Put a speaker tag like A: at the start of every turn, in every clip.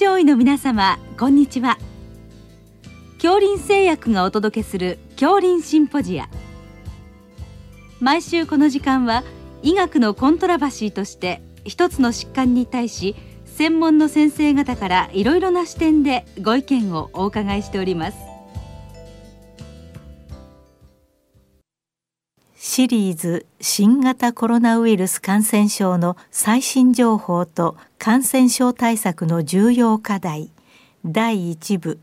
A: 症医の皆様こんにちは。恐林製薬がお届けする恐林シンポジア。毎週この時間は医学のコントラバシーとして一つの疾患に対し専門の先生方からいろいろな視点でご意見をお伺いしております。
B: シリーズ新型コロナウイルス感染症の最新情報と感染症対策の重要課題。第1部。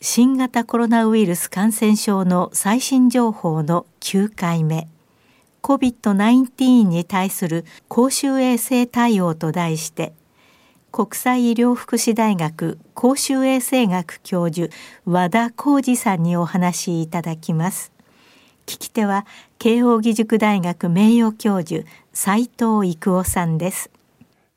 B: 新型コロナウイルス感染症の最新情報の9回目。COVID-19 に対する公衆衛生対応と題して国際医療福祉大学公衆衛生学教授和田浩二さんにお話しいただきます。聞き手は慶應義塾大学名誉教授斉藤育夫さんです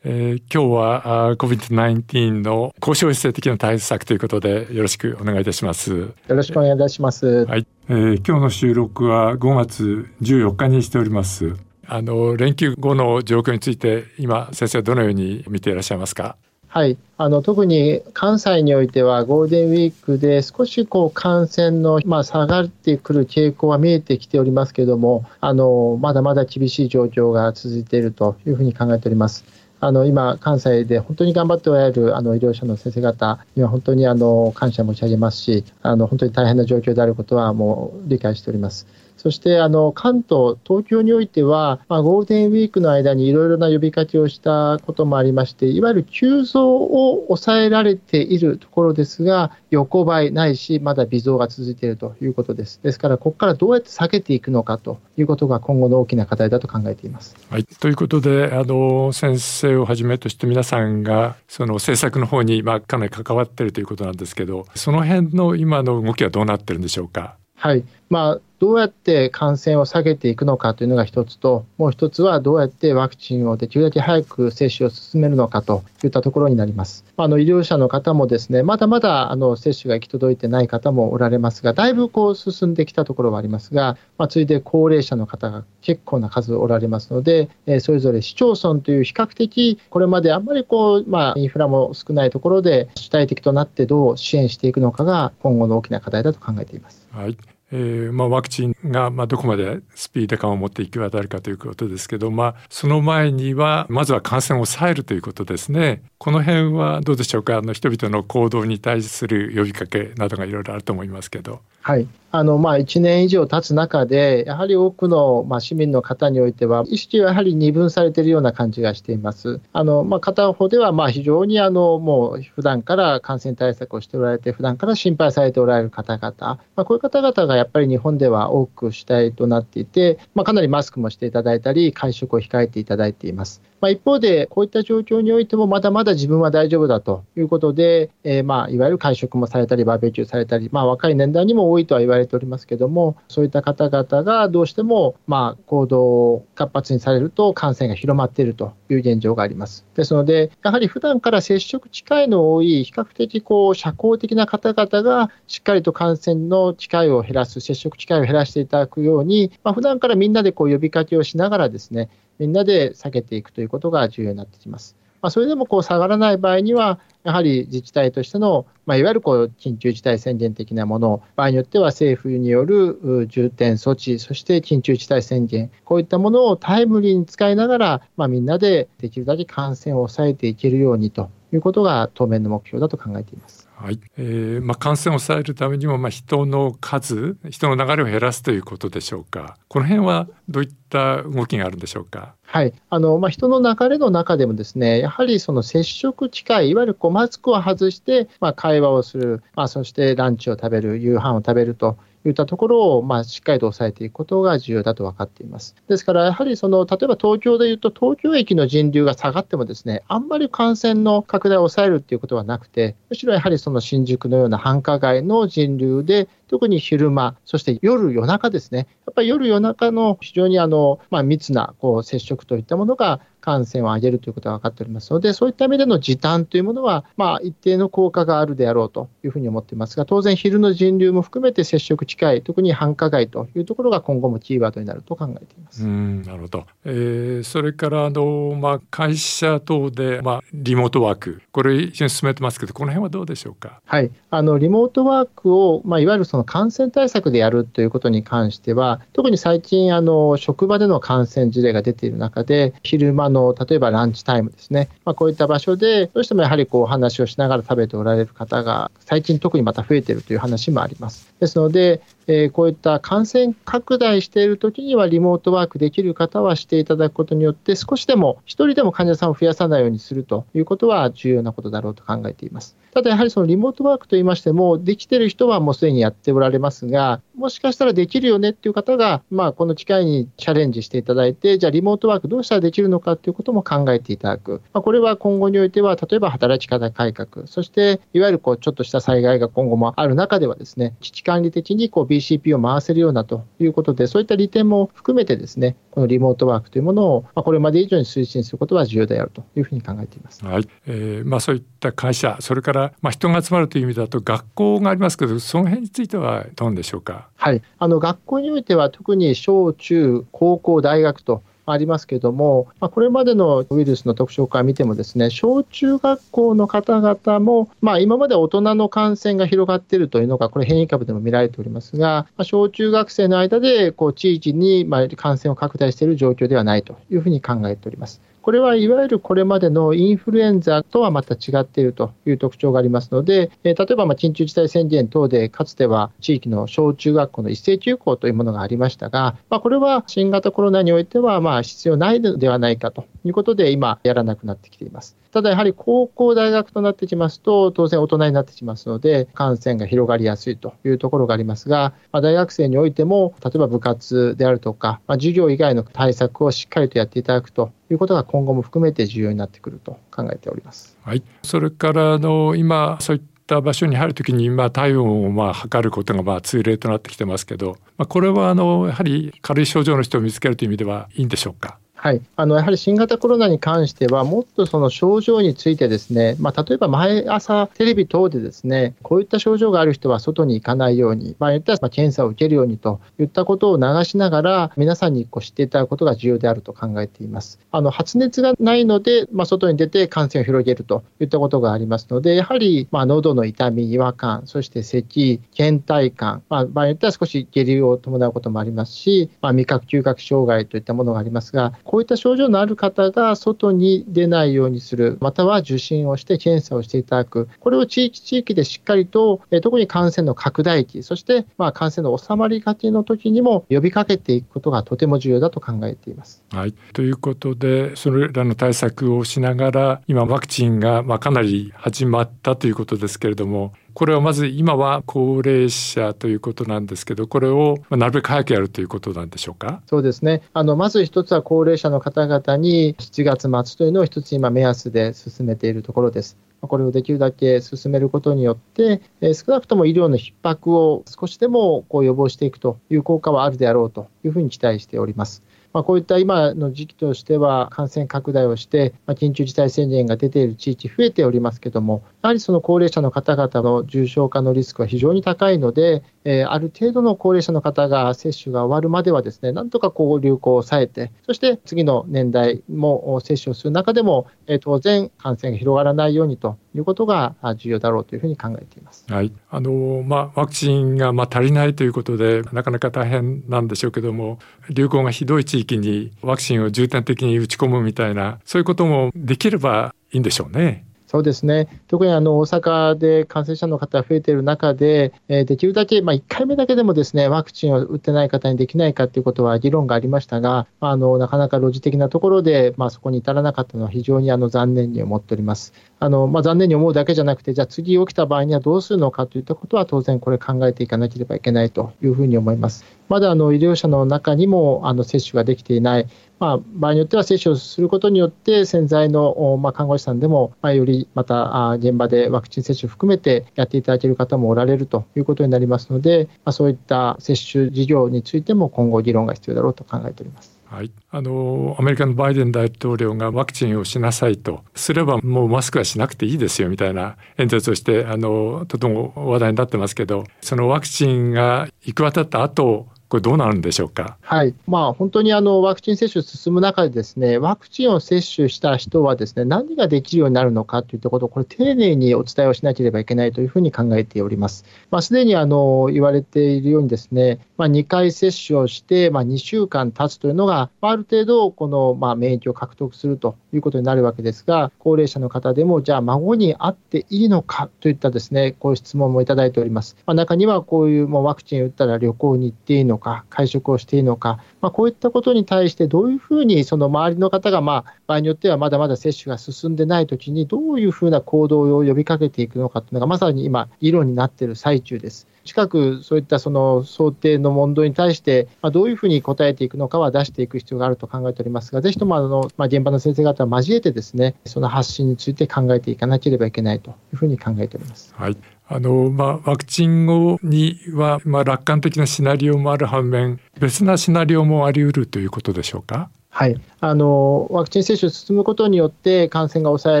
C: えー、今日は COVID-19 の公衆衛生的な対策ということでよろしくお願いいたします。よ
D: ろしくお願いいたします。
C: はい、えー、今日の収録は5月14日にしております。あの連休後の状況について今先生はどのように見ていらっしゃいますか？
D: はい、あの特に関西においてはゴールデンウィークで少しこう感染の、まあ、下がってくる傾向は見えてきておりますけれどもあのまだまだ厳しい状況が続いているというふうに考えております。あの今、関西で本当に頑張っておられるあの医療者の先生方には本当にあの感謝申し上げますし、あの本当に大変な状況であることはもう理解しております。そしてあの関東、東京においては、まあ、ゴールデンウィークの間にいろいろな呼びかけをしたこともありまして、いわゆる急増を抑えられているところですが、横ばいないし、まだ微増が続いているということです。ですから、ここからどうやって避けていくのかということが今後の大きな課題だと考えています。
C: はい、ということで、あの先生をはじめとして皆さんがその政策の方にまあかなり関わっているということなんですけど、その辺の今の動きはどうなってるんでしょうか？
D: はい、まあ、どうやって感染を下げていくのかというのが一つと、もう一つはどうやってワクチンをできるだけ早く接種を進めるのかといったところになります。あの医療者の方もですね、まだまだあの接種が行き届いてない方もおられますが、だいぶこう進んできたところはありますが、まあ、次いで高齢者の方が結構な数おられますので、え、それぞれ市町村という比較的これまであんまりこう、まあ、インフラも少ないところで主体的となってどう支援していくのかが今後の大きな課題だと考えています。
C: はいえーまあ、ワクチンが、まあ、どこまでスピード感を持って行き渡るかということですけど、まあ、その前にはまずは感染を抑えるということですね。この辺はどうでしょうか？あの人々の行動に対する呼びかけなどがいろいろあると思いますけど。
D: はいあのまあ、1年以上経つ中で、やはり多くの、まあ、市民の方においては、意識はやはり二分されているような感じがしています。あのまあ、片方ではまあ非常にあのもう普段から感染対策をしておられて、普段から心配されておられる方々、まあ、こういう方々がやっぱり日本では多く主体となっていて、まあ、かなりマスクもしていただいたり、会食を控えていただいています。まあ、一方で、こういった状況においても、まだまだ自分は大丈夫だということで、えー、まあいわゆる会食もされたり、バーベキューされたり、まあ、若い年代にも多いとは言われておりますけれども、そういった方々がどうしても、まあ、行動を活発にされると、感染が広まっているという現状があります。ですので、やはり普段から接触機会の多い、比較的こう社交的な方々が、しっかりと感染の機会を減らす、接触機会を減らしていただくように、まあ、普段からみんなでこう呼びかけをしながらですね、みんなで避けていくということが重要になってきます。まあ、それでもこう下がらない場合には、やはり自治体としての、まあ、いわゆるこう緊急事態宣言的なもの、場合によっては政府による重点措置、そして緊急事態宣言、こういったものをタイムリーに使いながら、まあ、みんなでできるだけ感染を抑えていけるようにということが当面の目標だと考えています。
C: はいえーまあ、感染を抑えるためにも、まあ、人の数人の流れを減らすということでしょうかこの辺はどういった動きがあるんでしょうか。
D: はいあのまあ、人の流れの中でもですねやはりその接触機会いわゆるこうマスクを外して、まあ、会話をする、まあ、そしてランチを食べる夕飯を食べるといったところを、まあ、しっかりと抑えていくことが重要だと分かっています。ですから、やはりその例えば東京でいうと、東京駅の人流が下がってもですね、あんまり感染の拡大を抑えるっていうことはなくて、むしろやはりその新宿のような繁華街の人流で、特に昼間、そして夜、夜中ですね、やっぱり夜、夜中の非常にあの、まあ、密なこう接触といったものが感染を上げるということが分かっておりますので、そういった意味での時短というものは、まあ、一定の効果があるであろうというふうに思っていますが、当然、昼の人流も含めて接触近い、特に繁華街というところが今後もキーワードになると考えています。
C: うんなるほど、えー、それからあの、まあ、会社等で、まあ、リモートワーク、これ、一緒に進めてますけど、この辺はどうでしょうか？
D: はい、あのリモートワークを、まあ、いわゆるその感染対策でやるということに関しては、特に最近、あの職場での感染事例が出ている中で、昼間のの例えばランチタイムですね、まあ、こういった場所で、どうしてもやはりこうお話をしながら食べておられる方が、最近特にまた増えているという話もあります。ですので、えー、こういった感染拡大しているときには、リモートワークできる方はしていただくことによって、少しでも、1人でも患者さんを増やさないようにするということは重要なことだろうと考えています。ただやはりそのリモートワークといいましても、できてる人はもうすでにやっておられますが、もしかしたらできるよねっていう方が、まあ、この機会にチャレンジしていただいて、じゃあリモートワークどうしたらできるのかということも考えていただく。まあ、これは今後においては、例えば働き方改革、そしていわゆるこうちょっとした災害が今後もある中ではですね、危機管理的にこう BCP を回せるようなということで、そういった利点も含めてですね、このリモートワークというものを、まあ、これまで以上に推進することは重要であるというふうに考えています。
C: はい、えー、まあそういった会社、それからまあ人が集まるという意味だと学校がありますけど、その辺についてはどうでしょうか？
D: はい、あの学校においては特に小中高校大学とありますけども、まあ、これまでのウイルスの特徴から見てもですね、小中学校の方々も、まあ、今まで大人の感染が広がっているというのが、これ変異株でも見られておりますが、まあ、小中学生の間でこう地域にま感染を拡大している状況ではないというふうに考えております。これはいわゆるこれまでのインフルエンザとはまた違っているという特徴がありますので、え例えばま緊急事態宣言等でかつては地域の小中学校の一斉休校というものがありましたが、ま、これは新型コロナにおいてはまあ必要ないのではないかということで今やらなくなってきています。ただやはり高校、大学となってきますと、当然大人になってきますので、感染が広がりやすいというところがありますが、まあ、大学生においても、例えば部活であるとか、まあ、授業以外の対策をしっかりとやっていただくということが今後も含めて重要になってくると考えております。
C: はい、それからの今そういった場所に入るときに、まあ、体温をまあ測ることがまあ通例となってきてますけど、まあ、これはあのやはり軽い症状の人を見つけるという意味ではいいんでしょうか？
D: はい、あのやはり新型コロナに関しては、もっとその症状についてですね、まあ、例えば毎朝テレビ等でですね、こういった症状がある人は外に行かないように、場合によっては検査を受けるようにといったことを流しながら、皆さんにこう知っていただくことが重要であると考えています。あの発熱がないので、まあ、外に出て感染を広げるといったことがありますので、やはりまあ喉の痛み、違和感、そして咳、倦怠感、まあ、場合によっては少し下痢を伴うこともありますし、まあ、味覚、嗅覚障害といったものがありますが、こういった症状のある方が外に出ないようにする、または受診をして検査をしていただく、これを地域地域でしっかりと、特に感染の拡大期、そしてまあ感染の収まりがちの時にも呼びかけていくことがとても重要だと考えています。
C: はい、ということで、それらの対策をしながら、今、ワクチンがまあかなり始まったということですけれども、これはまず今は高齢者ということなんですけど、これをなるべく早くやるということなんでしょうか？
D: そうですね。あのまず一つは高齢者の方々に7月末というのを一つ今目安で進めているところです。これをできるだけ進めることによって、え少なくとも医療の逼迫を少しでもこう予防していくという効果はあるであろうというふうに期待しております。まあ、こういった今の時期としては感染拡大をして、まあ、緊急事態宣言が出ている地域増えておりますけれども、やはりその高齢者の方々の重症化のリスクは非常に高いので、えー、ある程度の高齢者の方が接種が終わるまではですね、なんとかこう流行を抑えて、そして次の年代も接種をする中でも、えー、当然感染が広がらないようにということが重要だろうというふうに考えています。
C: はい、あのまあワクチンがまあ足りないということでなかなか大変なんでしょうけども、流行がひどい地域にワクチンを重点的に打ち込むみたいなそういうこともできればいいんでしょうね。
D: そうですね、特にあの大阪で感染者の方が増えている中で、えー、できるだけ、まあ、1回目だけでもですねワクチンを打ってない方にできないかということは議論がありましたが、あのなかなかロジ的なところで、まあ、そこに至らなかったのは非常にあの残念に思っております。あのまあ、残念に思うだけじゃなくて、じゃあ次起きた場合にはどうするのかといったことは当然これ考えていかなければいけないというふうに思います。まだあの医療者の中にもあの接種ができていない、まあ、場合によっては接種をすることによって、潜在の、まあ、看護師さんでも、まあ、よりまた現場でワクチン接種を含めてやっていただける方もおられるということになりますので、まあ、そういった接種事業についても今後議論が必要だろうと考えております。
C: はい、あのアメリカのバイデン大統領がワクチンをしなさいとすればもうマスクはしなくていいですよみたいな演説をしてあのとても話題になってますけどそのワクチンが行き渡った後これどうなるんでしょうか？
D: はい、まあ本当にあのワクチン接種進む中でですね、ワクチンを接種した人はですね、何ができるようになるのかといったことをこれ丁寧にお伝えをしなければいけないというふうに考えております。まあすでにあの言われているようにですね、まあ2回接種をしてまあ2週間経つというのが、ある程度このまあ免疫を獲得するということになるわけですが、高齢者の方でもじゃあ孫に会っていいのかといったですね、こういう質問もいただいております。まあ中にはこういうもうワクチン打ったら旅行に行っていいのか、か会食をしていいのか、まあ、こういったことに対してどういうふうにその周りの方が、ま、場合によってはまだまだ接種が進んでないときにどういうふうな行動を呼びかけていくのかというのがまさに今議論になっている最中です。近くそういったその想定の問題に対して、まあ、どういうふうに答えていくのかは出していく必要があると考えておりますが、ぜひともあの、まあ、現場の先生方を交えてですね、その発信について考えていかなければいけないというふうに考えております。
C: はい。あのまあ、ワクチン後には、まあ、楽観的なシナリオもある反面別なシナリオもあり得るということでしょうか？
D: はい、あのワクチン接種進むことによって感染が抑え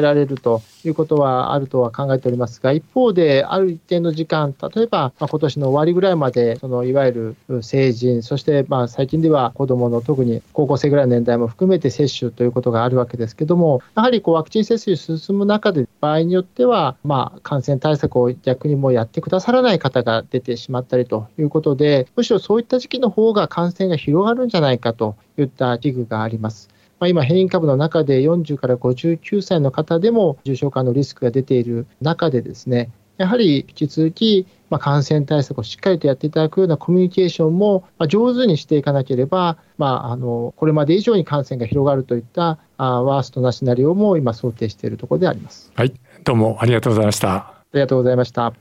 D: られるということはあるとは考えておりますが、一方で、ある一定の時間、例えば、まあ、今年の終わりぐらいまで、そのいわゆる成人、そしてまあ最近では子どもの特に高校生ぐらいの年代も含めて接種ということがあるわけですけども、やはりこうワクチン接種進む中で、場合によっては、まあ、感染対策を逆にもうやってくださらない方が出てしまったりということで、むしろそういった時期の方が感染が広がるんじゃないかといった危惧があります。まあ、今、変異株の中で40から59歳の方でも重症化のリスクが出ている中でですね、やはり引き続き、まあ、感染対策をしっかりとやっていただくようなコミュニケーションも、まあ、上手にしていかなければ、まあ、あのこれまで以上に感染が広がるといったあワーストなシナリオも今想定しているところであります。
C: はい、どうもありがとうございました。
D: ありがとうございました。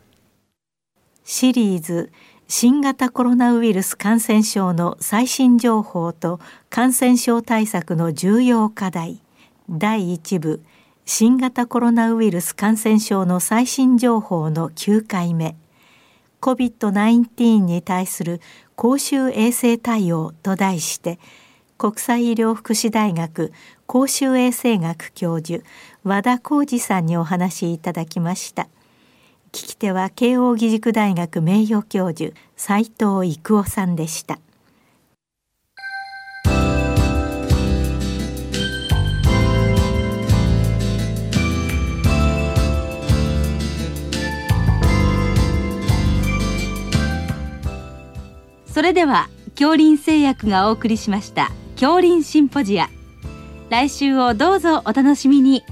B: シリーズ新型コロナウイルス感染症の最新情報と感染症対策の重要課題第1部新型コロナウイルス感染症の最新情報の9回目 COVID-19 に対する公衆衛生対応と題して国際医療福祉大学公衆衛生学教授和田浩二さんにお話しいただきました。聞き手は慶應義塾大学名誉教授斉藤育夫さんでした。
A: それでは恐林製薬がお送りしました恐林シンポジア。来週をどうぞお楽しみに。